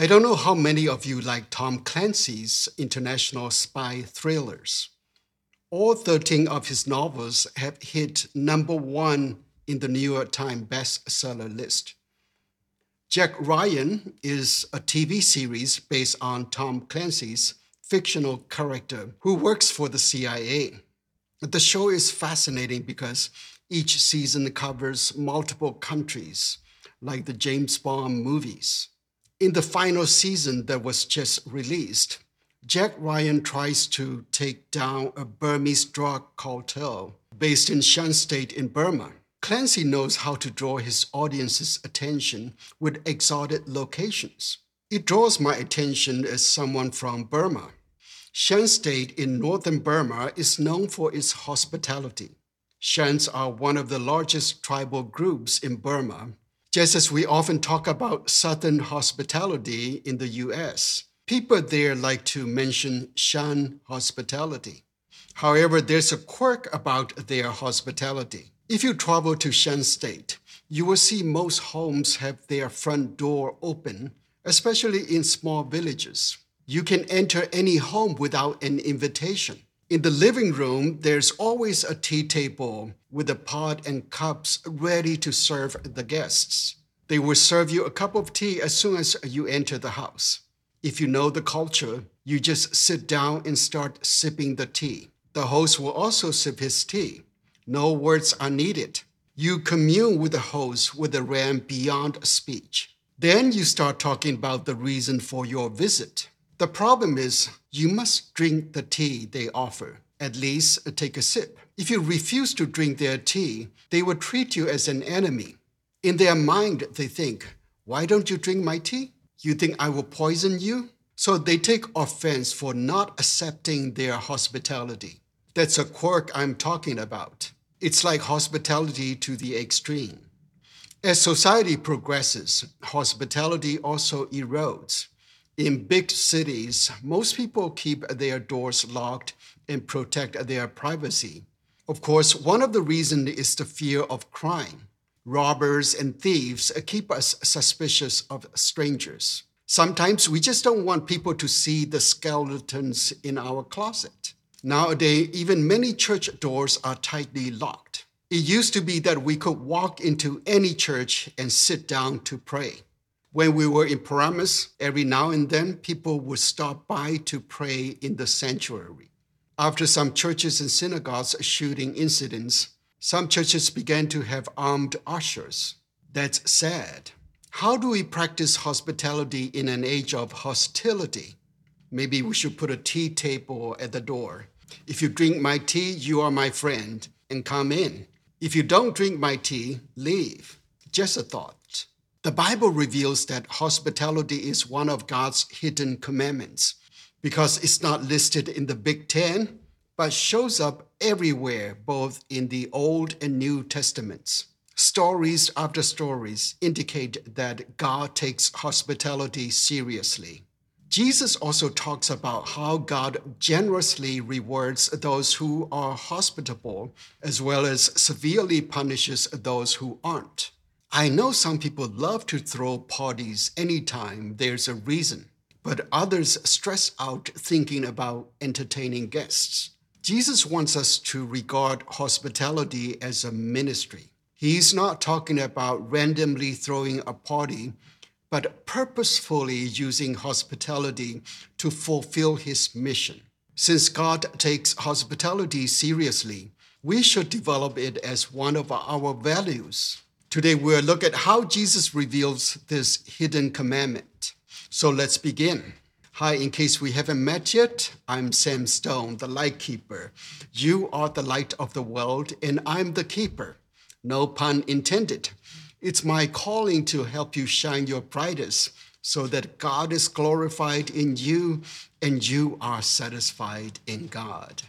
I don't know how many of you like Tom Clancy's international spy thrillers. All 13 of his novels have hit number one in the New York Times bestseller list. Jack Ryan is a TV series based on Tom Clancy's fictional character who works for the CIA. The show is fascinating because each season covers multiple countries, like the James Bond movies. In the final season that was just released, Jack Ryan tries to take down a Burmese drug cartel based in Shan State in Burma. Clancy knows how to draw his audience's attention with exotic locations. It draws my attention as someone from Burma. Shan State in northern Burma is known for its hospitality. Shans are one of the largest tribal groups in Burma just as we often talk about Southern hospitality in the US, people there like to mention Shan hospitality. However, there's a quirk about their hospitality. If you travel to Shan State, you will see most homes have their front door open, especially in small villages. You can enter any home without an invitation. In the living room, there's always a tea table with a pot and cups ready to serve the guests. They will serve you a cup of tea as soon as you enter the house. If you know the culture, you just sit down and start sipping the tea. The host will also sip his tea. No words are needed. You commune with the host with a realm beyond speech. Then you start talking about the reason for your visit. The problem is you must drink the tea they offer, at least uh, take a sip. If you refuse to drink their tea, they will treat you as an enemy. In their mind, they think, Why don't you drink my tea? You think I will poison you? So they take offense for not accepting their hospitality. That's a quirk I'm talking about. It's like hospitality to the extreme. As society progresses, hospitality also erodes. In big cities, most people keep their doors locked and protect their privacy. Of course, one of the reasons is the fear of crime. Robbers and thieves keep us suspicious of strangers. Sometimes we just don't want people to see the skeletons in our closet. Nowadays, even many church doors are tightly locked. It used to be that we could walk into any church and sit down to pray. When we were in Paramus, every now and then people would stop by to pray in the sanctuary. After some churches and synagogues shooting incidents, some churches began to have armed ushers. That's sad. How do we practice hospitality in an age of hostility? Maybe we should put a tea table at the door. If you drink my tea, you are my friend, and come in. If you don't drink my tea, leave. Just a thought. The Bible reveals that hospitality is one of God's hidden commandments because it's not listed in the Big Ten, but shows up everywhere, both in the Old and New Testaments. Stories after stories indicate that God takes hospitality seriously. Jesus also talks about how God generously rewards those who are hospitable, as well as severely punishes those who aren't. I know some people love to throw parties anytime there's a reason, but others stress out thinking about entertaining guests. Jesus wants us to regard hospitality as a ministry. He's not talking about randomly throwing a party, but purposefully using hospitality to fulfill his mission. Since God takes hospitality seriously, we should develop it as one of our values. Today, we'll look at how Jesus reveals this hidden commandment. So let's begin. Hi, in case we haven't met yet, I'm Sam Stone, the light keeper. You are the light of the world, and I'm the keeper. No pun intended. It's my calling to help you shine your brightest so that God is glorified in you and you are satisfied in God.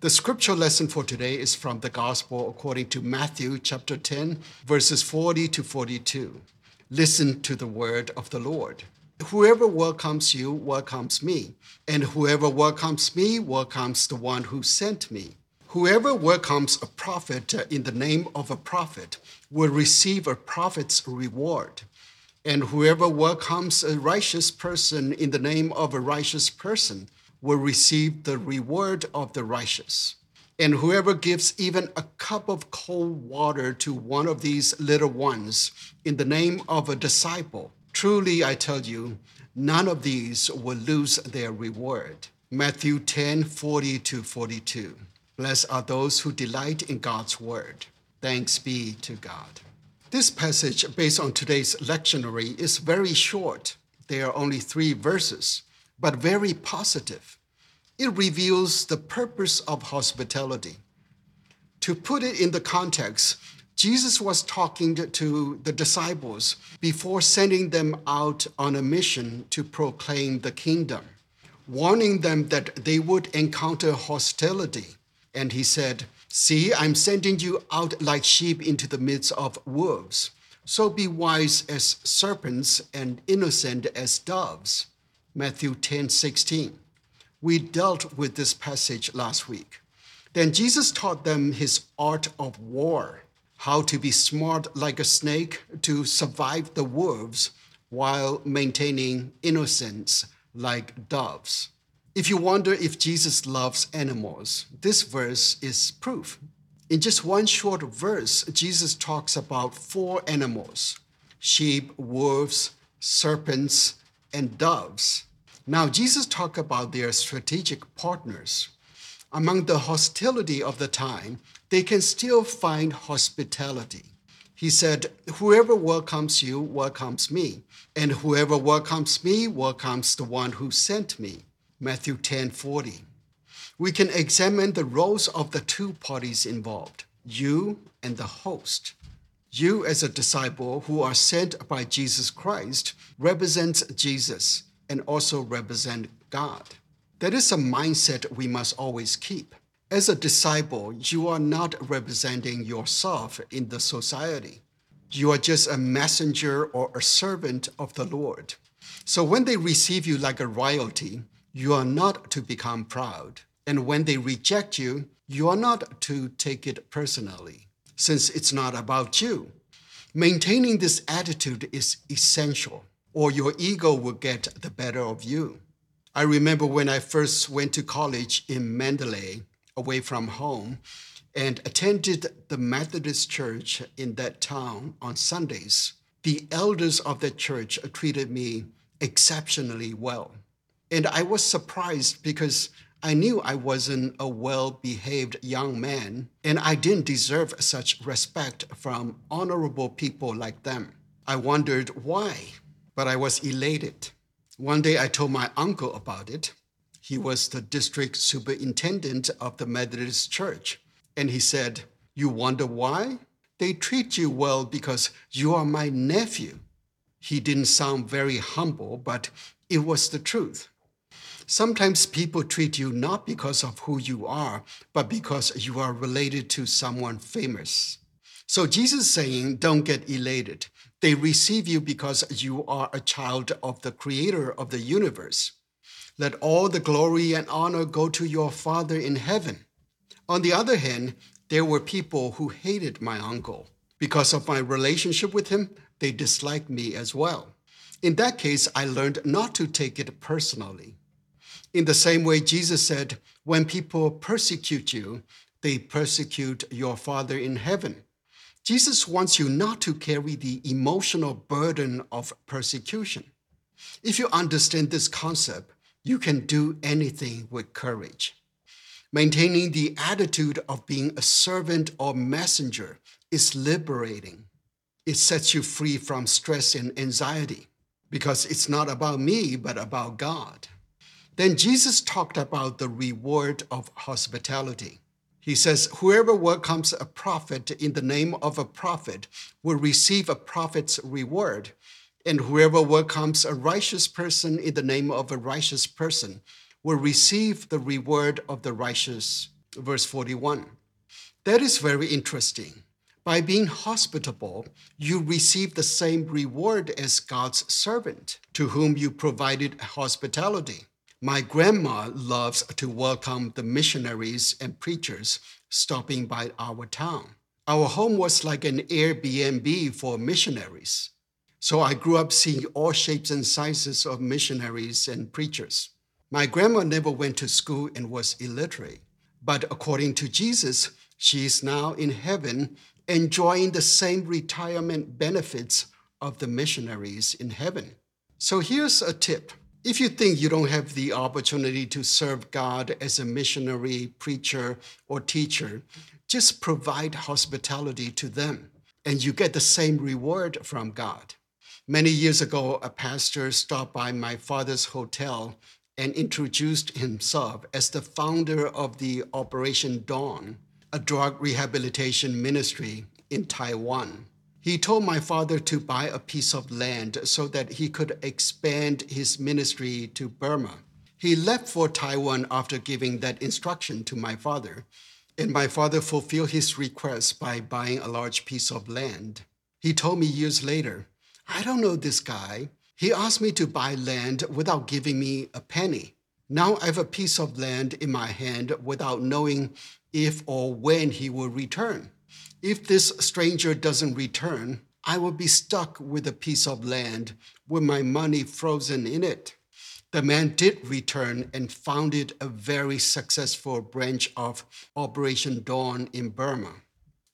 The scripture lesson for today is from the Gospel according to Matthew chapter 10, verses 40 to 42. Listen to the word of the Lord. Whoever welcomes you welcomes me, and whoever welcomes me welcomes the one who sent me. Whoever welcomes a prophet in the name of a prophet will receive a prophet's reward. And whoever welcomes a righteous person in the name of a righteous person will receive the reward of the righteous. And whoever gives even a cup of cold water to one of these little ones in the name of a disciple, truly I tell you, none of these will lose their reward. Matthew 10 40 to 42. Blessed are those who delight in God's word. Thanks be to God. This passage, based on today's lectionary, is very short. There are only three verses, but very positive. It reveals the purpose of hospitality. To put it in the context, Jesus was talking to the disciples before sending them out on a mission to proclaim the kingdom, warning them that they would encounter hostility. And he said, See, I'm sending you out like sheep into the midst of wolves. So be wise as serpents and innocent as doves. Matthew 10 16. We dealt with this passage last week. Then Jesus taught them his art of war, how to be smart like a snake to survive the wolves while maintaining innocence like doves. If you wonder if Jesus loves animals, this verse is proof. In just one short verse, Jesus talks about four animals sheep, wolves, serpents, and doves. Now, Jesus talked about their strategic partners. Among the hostility of the time, they can still find hospitality. He said, Whoever welcomes you welcomes me, and whoever welcomes me welcomes the one who sent me. Matthew 10 40. We can examine the roles of the two parties involved, you and the host. You, as a disciple who are sent by Jesus Christ, represents Jesus and also represent God. That is a mindset we must always keep. As a disciple, you are not representing yourself in the society. You are just a messenger or a servant of the Lord. So when they receive you like a royalty, you are not to become proud. And when they reject you, you are not to take it personally, since it's not about you. Maintaining this attitude is essential, or your ego will get the better of you. I remember when I first went to college in Mandalay, away from home, and attended the Methodist church in that town on Sundays. The elders of that church treated me exceptionally well. And I was surprised because I knew I wasn't a well behaved young man, and I didn't deserve such respect from honorable people like them. I wondered why, but I was elated. One day I told my uncle about it. He was the district superintendent of the Methodist Church, and he said, You wonder why? They treat you well because you are my nephew. He didn't sound very humble, but it was the truth. Sometimes people treat you not because of who you are, but because you are related to someone famous. So Jesus is saying, don't get elated. They receive you because you are a child of the creator of the universe. Let all the glory and honor go to your Father in heaven. On the other hand, there were people who hated my uncle. Because of my relationship with him, they disliked me as well. In that case, I learned not to take it personally. In the same way, Jesus said, When people persecute you, they persecute your Father in heaven. Jesus wants you not to carry the emotional burden of persecution. If you understand this concept, you can do anything with courage. Maintaining the attitude of being a servant or messenger is liberating. It sets you free from stress and anxiety because it's not about me, but about God. Then Jesus talked about the reward of hospitality. He says, Whoever welcomes a prophet in the name of a prophet will receive a prophet's reward. And whoever welcomes a righteous person in the name of a righteous person will receive the reward of the righteous. Verse 41. That is very interesting. By being hospitable, you receive the same reward as God's servant to whom you provided hospitality. My grandma loves to welcome the missionaries and preachers stopping by our town. Our home was like an Airbnb for missionaries. So I grew up seeing all shapes and sizes of missionaries and preachers. My grandma never went to school and was illiterate. But according to Jesus, she is now in heaven enjoying the same retirement benefits of the missionaries in heaven. So here's a tip. If you think you don't have the opportunity to serve God as a missionary, preacher, or teacher, just provide hospitality to them, and you get the same reward from God. Many years ago, a pastor stopped by my father's hotel and introduced himself as the founder of the Operation Dawn, a drug rehabilitation ministry in Taiwan. He told my father to buy a piece of land so that he could expand his ministry to Burma. He left for Taiwan after giving that instruction to my father, and my father fulfilled his request by buying a large piece of land. He told me years later, I don't know this guy. He asked me to buy land without giving me a penny. Now I have a piece of land in my hand without knowing if or when he will return. If this stranger doesn't return, I will be stuck with a piece of land with my money frozen in it. The man did return and founded a very successful branch of Operation Dawn in Burma.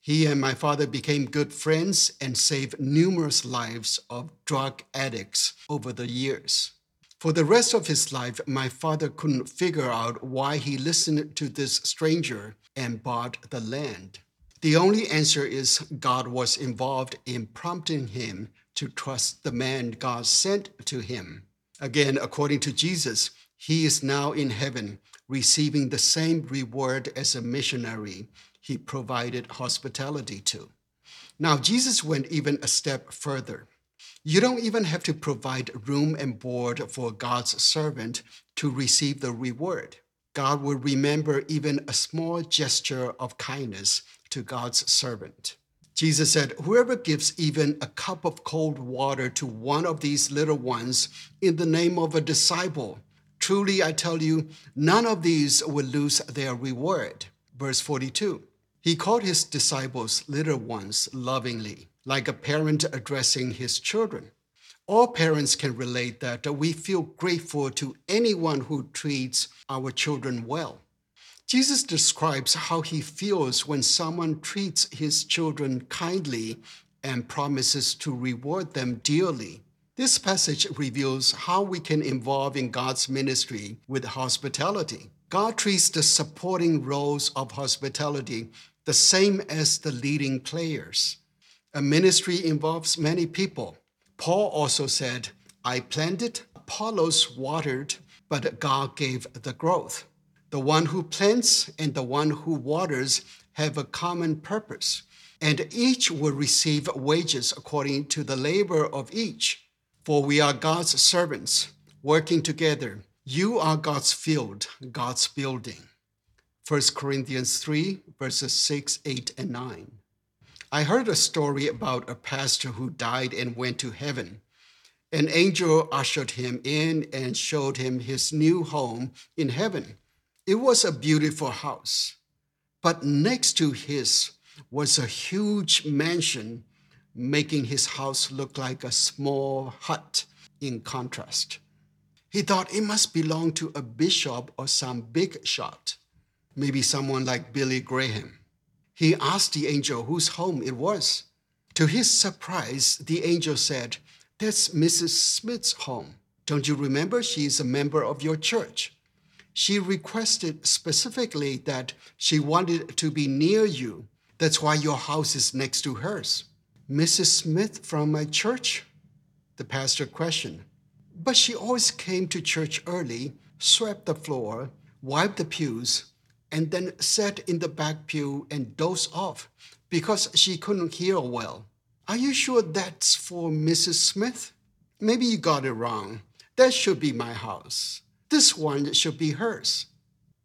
He and my father became good friends and saved numerous lives of drug addicts over the years. For the rest of his life, my father couldn't figure out why he listened to this stranger and bought the land. The only answer is God was involved in prompting him to trust the man God sent to him. Again, according to Jesus, he is now in heaven, receiving the same reward as a missionary he provided hospitality to. Now, Jesus went even a step further. You don't even have to provide room and board for God's servant to receive the reward. God will remember even a small gesture of kindness to God's servant. Jesus said, Whoever gives even a cup of cold water to one of these little ones in the name of a disciple, truly I tell you, none of these will lose their reward. Verse 42. He called his disciples little ones lovingly, like a parent addressing his children. All parents can relate that we feel grateful to anyone who treats our children well. Jesus describes how he feels when someone treats his children kindly and promises to reward them dearly. This passage reveals how we can involve in God's ministry with hospitality. God treats the supporting roles of hospitality the same as the leading players. A ministry involves many people. Paul also said, I planted, Apollos watered, but God gave the growth. The one who plants and the one who waters have a common purpose, and each will receive wages according to the labor of each. For we are God's servants, working together. You are God's field, God's building. 1 Corinthians 3, verses 6, 8, and 9. I heard a story about a pastor who died and went to heaven. An angel ushered him in and showed him his new home in heaven. It was a beautiful house, but next to his was a huge mansion, making his house look like a small hut in contrast. He thought it must belong to a bishop or some big shot maybe someone like Billy Graham. He asked the angel whose home it was. To his surprise, the angel said, That's Mrs. Smith's home. Don't you remember? She is a member of your church. She requested specifically that she wanted to be near you. That's why your house is next to hers. Mrs. Smith from my church? The pastor questioned. But she always came to church early, swept the floor, wiped the pews, and then sat in the back pew and dozed off because she couldn't hear well. Are you sure that's for Mrs. Smith? Maybe you got it wrong. That should be my house. This one should be hers.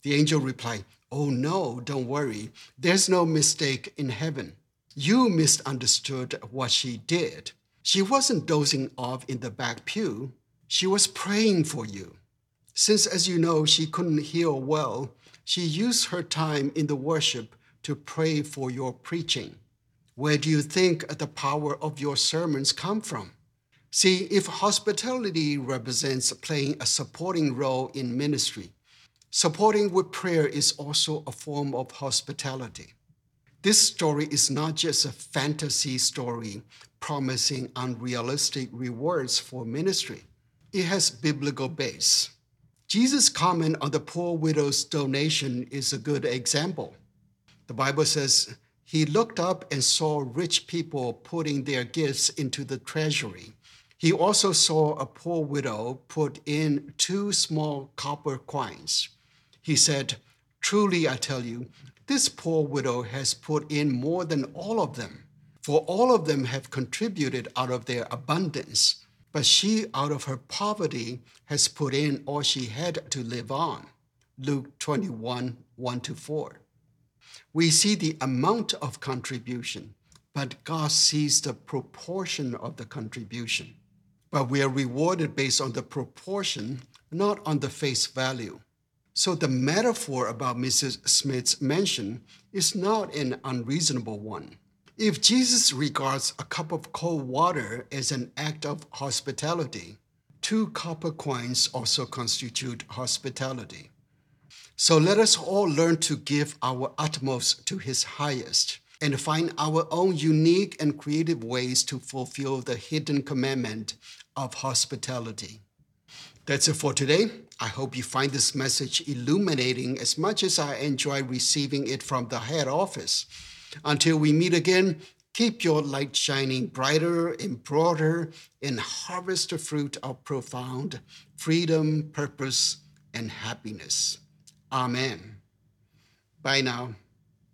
The angel replied, Oh no, don't worry. There's no mistake in heaven. You misunderstood what she did. She wasn't dozing off in the back pew. She was praying for you. Since, as you know, she couldn't heal well, she used her time in the worship to pray for your preaching. Where do you think the power of your sermons come from? See, if hospitality represents playing a supporting role in ministry, supporting with prayer is also a form of hospitality. This story is not just a fantasy story promising unrealistic rewards for ministry. It has biblical base. Jesus' comment on the poor widow's donation is a good example. The Bible says, He looked up and saw rich people putting their gifts into the treasury. He also saw a poor widow put in two small copper coins. He said, Truly, I tell you, this poor widow has put in more than all of them, for all of them have contributed out of their abundance, but she, out of her poverty, has put in all she had to live on. Luke 21 1 to 4. We see the amount of contribution, but God sees the proportion of the contribution but we are rewarded based on the proportion, not on the face value. So the metaphor about Mrs. Smith's mansion is not an unreasonable one. If Jesus regards a cup of cold water as an act of hospitality, two copper coins also constitute hospitality. So let us all learn to give our utmost to his highest and find our own unique and creative ways to fulfill the hidden commandment of hospitality. That's it for today. I hope you find this message illuminating as much as I enjoy receiving it from the head office. Until we meet again, keep your light shining brighter and broader and harvest the fruit of profound freedom, purpose, and happiness. Amen. Bye now.